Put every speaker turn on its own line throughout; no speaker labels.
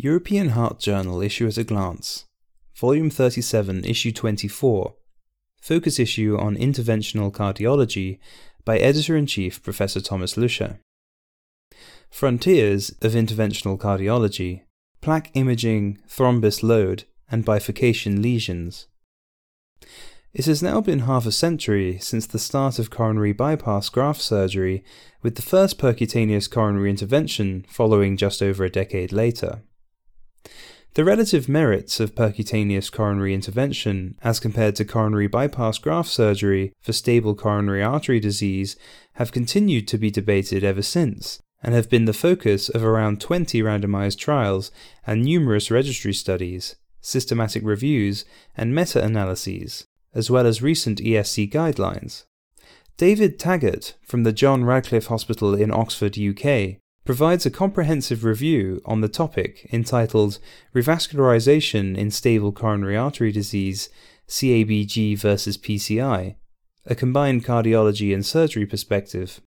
European Heart Journal Issue at a Glance, Volume 37, Issue 24, Focus Issue on Interventional Cardiology by Editor in Chief Professor Thomas Lüscher. Frontiers of Interventional Cardiology, Plaque Imaging, Thrombus Load, and Bifurcation Lesions. It has now been half a century since the start of coronary bypass graft surgery, with the first percutaneous coronary intervention following just over a decade later. The relative merits of percutaneous coronary intervention as compared to coronary bypass graft surgery for stable coronary artery disease have continued to be debated ever since, and have been the focus of around 20 randomized trials and numerous registry studies, systematic reviews, and meta analyses, as well as recent ESC guidelines. David Taggart from the John Radcliffe Hospital in Oxford, UK, provides a comprehensive review on the topic entitled Revascularization in Stable Coronary Artery Disease CABG versus PCI, a combined cardiology and surgery perspective.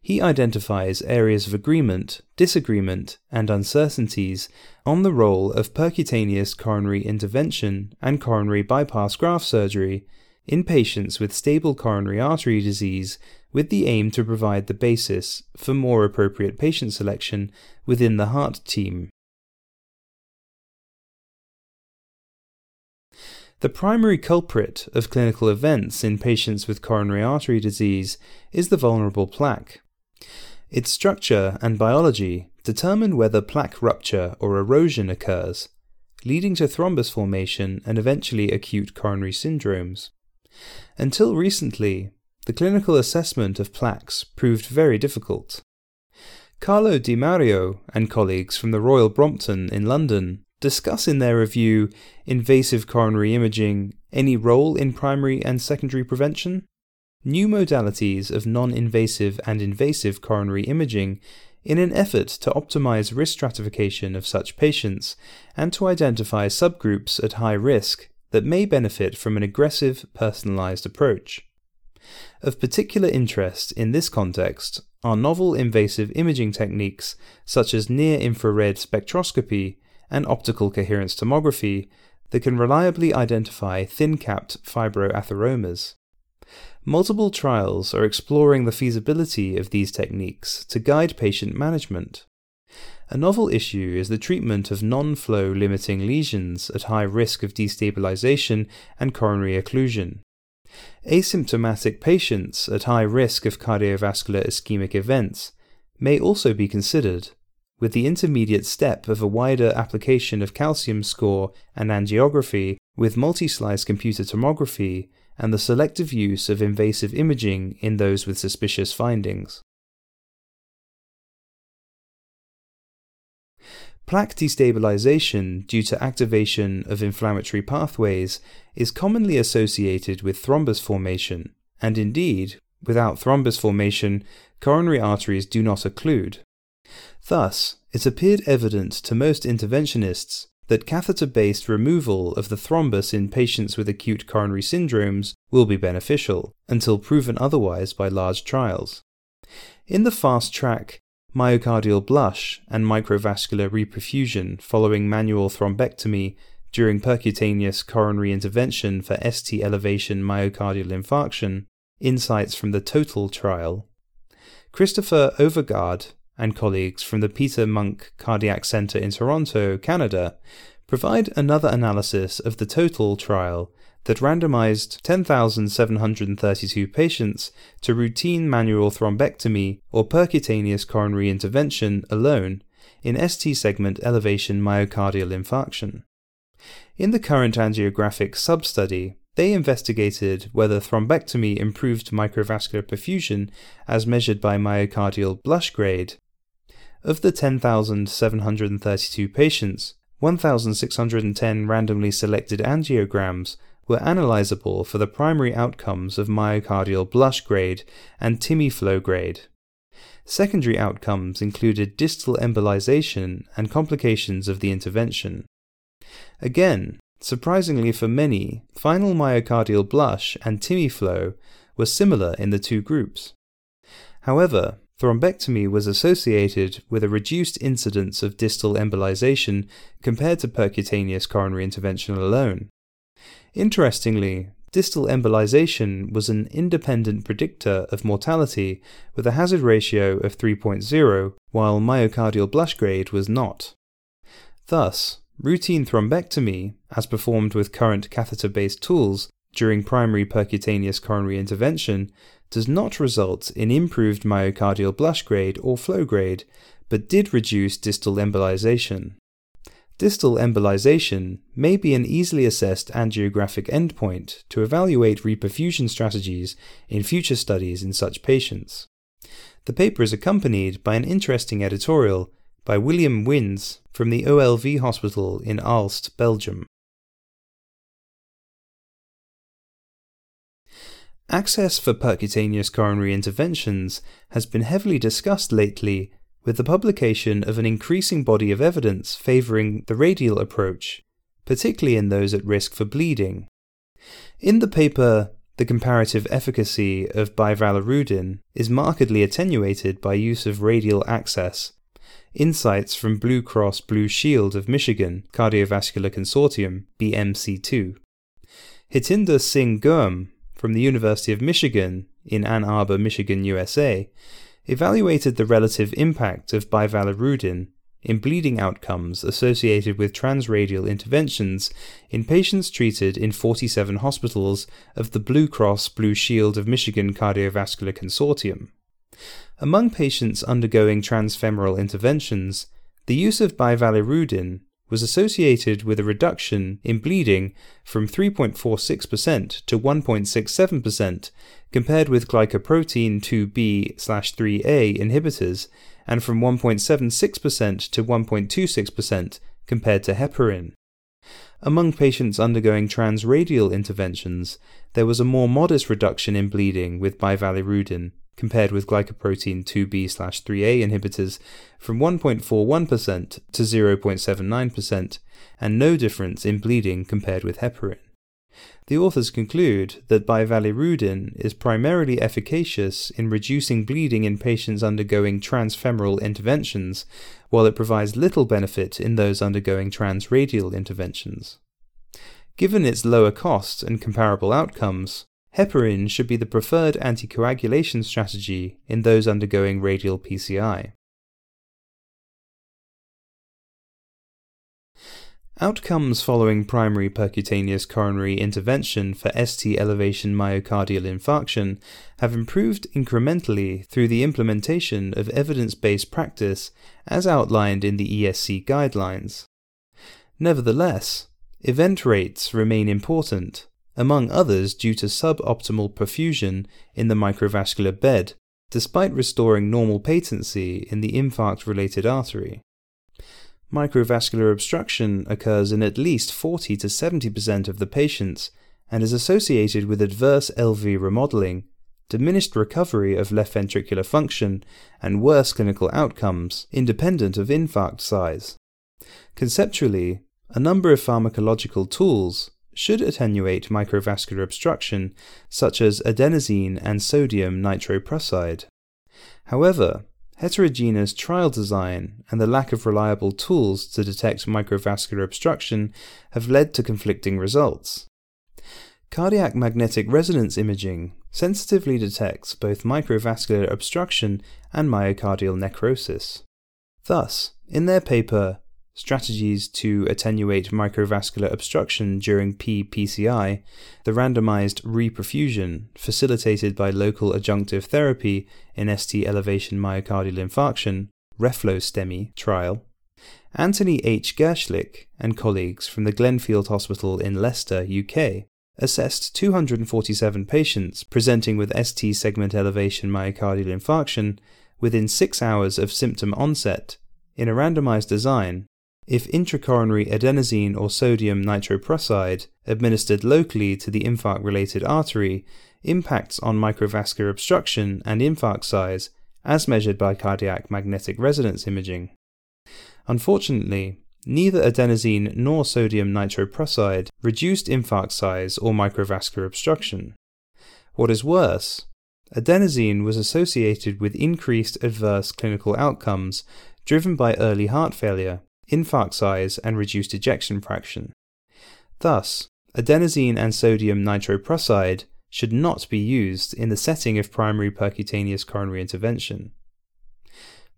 He identifies areas of agreement, disagreement, and uncertainties on the role of percutaneous coronary intervention and coronary bypass graft surgery in patients with stable coronary artery disease with the aim to provide the basis for more appropriate patient selection within the heart team. The primary culprit of clinical events in patients with coronary artery disease is the vulnerable plaque. Its structure and biology determine whether plaque rupture or erosion occurs, leading to thrombus formation and eventually acute coronary syndromes. Until recently, the clinical assessment of plaques proved very difficult. Carlo Di Mario and colleagues from the Royal Brompton in London discuss in their review Invasive Coronary Imaging Any Role in Primary and Secondary Prevention? New modalities of non invasive and invasive coronary imaging in an effort to optimize risk stratification of such patients and to identify subgroups at high risk that may benefit from an aggressive, personalized approach. Of particular interest in this context are novel invasive imaging techniques such as near infrared spectroscopy and optical coherence tomography that can reliably identify thin capped fibroatheromas. Multiple trials are exploring the feasibility of these techniques to guide patient management. A novel issue is the treatment of non flow limiting lesions at high risk of destabilization and coronary occlusion. Asymptomatic patients at high risk of cardiovascular ischemic events may also be considered, with the intermediate step of a wider application of calcium score and angiography with multi slice computer tomography and the selective use of invasive imaging in those with suspicious findings. Plaque destabilization due to activation of inflammatory pathways is commonly associated with thrombus formation, and indeed, without thrombus formation, coronary arteries do not occlude. Thus, it appeared evident to most interventionists that catheter based removal of the thrombus in patients with acute coronary syndromes will be beneficial, until proven otherwise by large trials. In the fast track myocardial blush, and microvascular reperfusion following manual thrombectomy during percutaneous coronary intervention for ST elevation myocardial infarction, insights from the TOTAL trial. Christopher Overgaard and colleagues from the Peter Munk Cardiac Centre in Toronto, Canada, provide another analysis of the TOTAL trial that randomized 10,732 patients to routine manual thrombectomy or percutaneous coronary intervention alone in ST segment elevation myocardial infarction. In the current angiographic substudy, they investigated whether thrombectomy improved microvascular perfusion as measured by myocardial blush grade. Of the 10,732 patients, 1,610 randomly selected angiograms were analyzable for the primary outcomes of myocardial blush grade and TIMI flow grade. Secondary outcomes included distal embolization and complications of the intervention. Again, surprisingly for many, final myocardial blush and TIMI flow were similar in the two groups. However, thrombectomy was associated with a reduced incidence of distal embolization compared to percutaneous coronary intervention alone. Interestingly, distal embolization was an independent predictor of mortality with a hazard ratio of 3.0, while myocardial blush grade was not. Thus, routine thrombectomy, as performed with current catheter based tools during primary percutaneous coronary intervention, does not result in improved myocardial blush grade or flow grade, but did reduce distal embolization. Distal embolization may be an easily assessed angiographic endpoint to evaluate reperfusion strategies in future studies in such patients. The paper is accompanied by an interesting editorial by William Wijns from the OLV Hospital in Aalst, Belgium. Access for percutaneous coronary interventions has been heavily discussed lately with the publication of an increasing body of evidence favouring the radial approach, particularly in those at risk for bleeding. In the paper, the comparative efficacy of bivalirudin is markedly attenuated by use of radial access. Insights from Blue Cross Blue Shield of Michigan Cardiovascular Consortium, BMC2. Hitinder Singh Gurm from the University of Michigan in Ann Arbor, Michigan, USA, evaluated the relative impact of bivalirudin in bleeding outcomes associated with transradial interventions in patients treated in 47 hospitals of the Blue Cross Blue Shield of Michigan Cardiovascular Consortium. Among patients undergoing transfemoral interventions, the use of bivalirudin was associated with a reduction in bleeding from 3.46% to 1.67% compared with glycoprotein 2b/3a inhibitors and from 1.76% to 1.26% compared to heparin. Among patients undergoing transradial interventions, there was a more modest reduction in bleeding with bivalirudin compared with glycoprotein 2b/3a inhibitors from 1.41% to 0.79% and no difference in bleeding compared with heparin. The authors conclude that bivalirudin is primarily efficacious in reducing bleeding in patients undergoing transfemoral interventions, while it provides little benefit in those undergoing transradial interventions. Given its lower cost and comparable outcomes, heparin should be the preferred anticoagulation strategy in those undergoing radial PCI. Outcomes following primary percutaneous coronary intervention for ST elevation myocardial infarction have improved incrementally through the implementation of evidence based practice as outlined in the ESC guidelines. Nevertheless, event rates remain important, among others due to suboptimal perfusion in the microvascular bed, despite restoring normal patency in the infarct related artery. Microvascular obstruction occurs in at least 40 to 70% of the patients and is associated with adverse LV remodeling, diminished recovery of left ventricular function, and worse clinical outcomes, independent of infarct size. Conceptually, a number of pharmacological tools should attenuate microvascular obstruction, such as adenosine and sodium nitroprusside. However, heterogeneous trial design and the lack of reliable tools to detect microvascular obstruction have led to conflicting results. Cardiac magnetic resonance imaging sensitively detects both microvascular obstruction and myocardial necrosis. Thus, in their paper strategies to attenuate microvascular obstruction during PPCI, the randomized reperfusion facilitated by local adjunctive therapy in ST elevation myocardial infarction, REFLO-STEMI trial, Anthony H. Gershlick and colleagues from the Glenfield Hospital in Leicester, UK, assessed 247 patients presenting with ST segment elevation myocardial infarction within six hours of symptom onset in a randomized design if intracoronary adenosine or sodium nitroprusside administered locally to the infarct related artery impacts on microvascular obstruction and infarct size as measured by cardiac magnetic resonance imaging. Unfortunately, neither adenosine nor sodium nitroprusside reduced infarct size or microvascular obstruction. What is worse, adenosine was associated with increased adverse clinical outcomes driven by early heart failure, infarct size, and reduced ejection fraction. Thus, adenosine and sodium nitroprusside should not be used in the setting of primary percutaneous coronary intervention.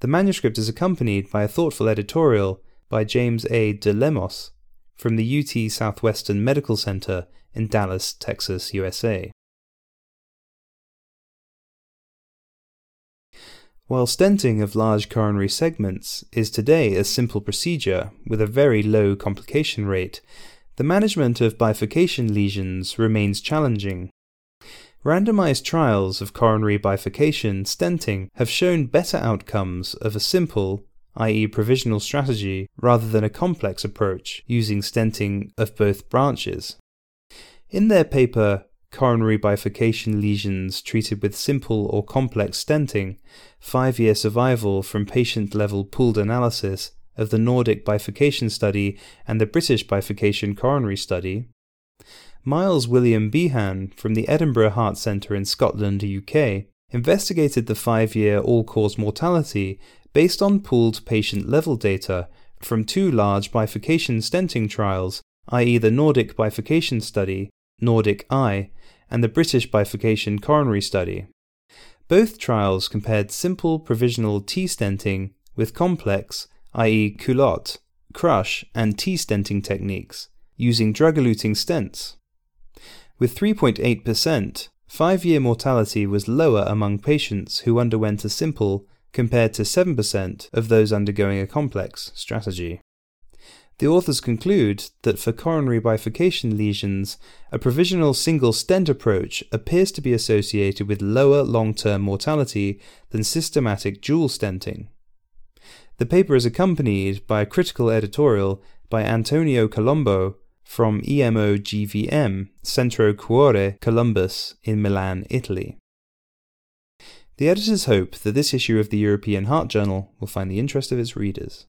The manuscript is accompanied by a thoughtful editorial by James A. de Lemos from the UT Southwestern Medical Center in Dallas, Texas, USA. While stenting of large coronary segments is today a simple procedure with a very low complication rate, the management of bifurcation lesions remains challenging. Randomized trials of coronary bifurcation stenting have shown better outcomes of a simple, i.e., provisional strategy, rather than a complex approach using stenting of both branches. In their paper, Coronary bifurcation lesions treated with simple or complex stenting, five year survival from patient level pooled analysis of the Nordic bifurcation study and the British bifurcation coronary study. Miles William Behan from the Edinburgh Heart Centre in Scotland, UK, investigated the five year all cause mortality based on pooled patient level data from two large bifurcation stenting trials, i.e., the Nordic bifurcation study, Nordic I, and the British bifurcation coronary study. Both trials compared simple provisional T stenting with complex, i.e., culotte, crush, and T stenting techniques, using drug eluting stents. With 3.8%, five year mortality was lower among patients who underwent a simple compared to 7% of those undergoing a complex strategy. The authors conclude that for coronary bifurcation lesions, a provisional single stent approach appears to be associated with lower long term mortality than systematic dual stenting. The paper is accompanied by a critical editorial by Antonio Colombo from EMO-GVM, Centro Cuore Columbus in Milan, Italy. The editors hope that this issue of the European Heart Journal will find the interest of its readers.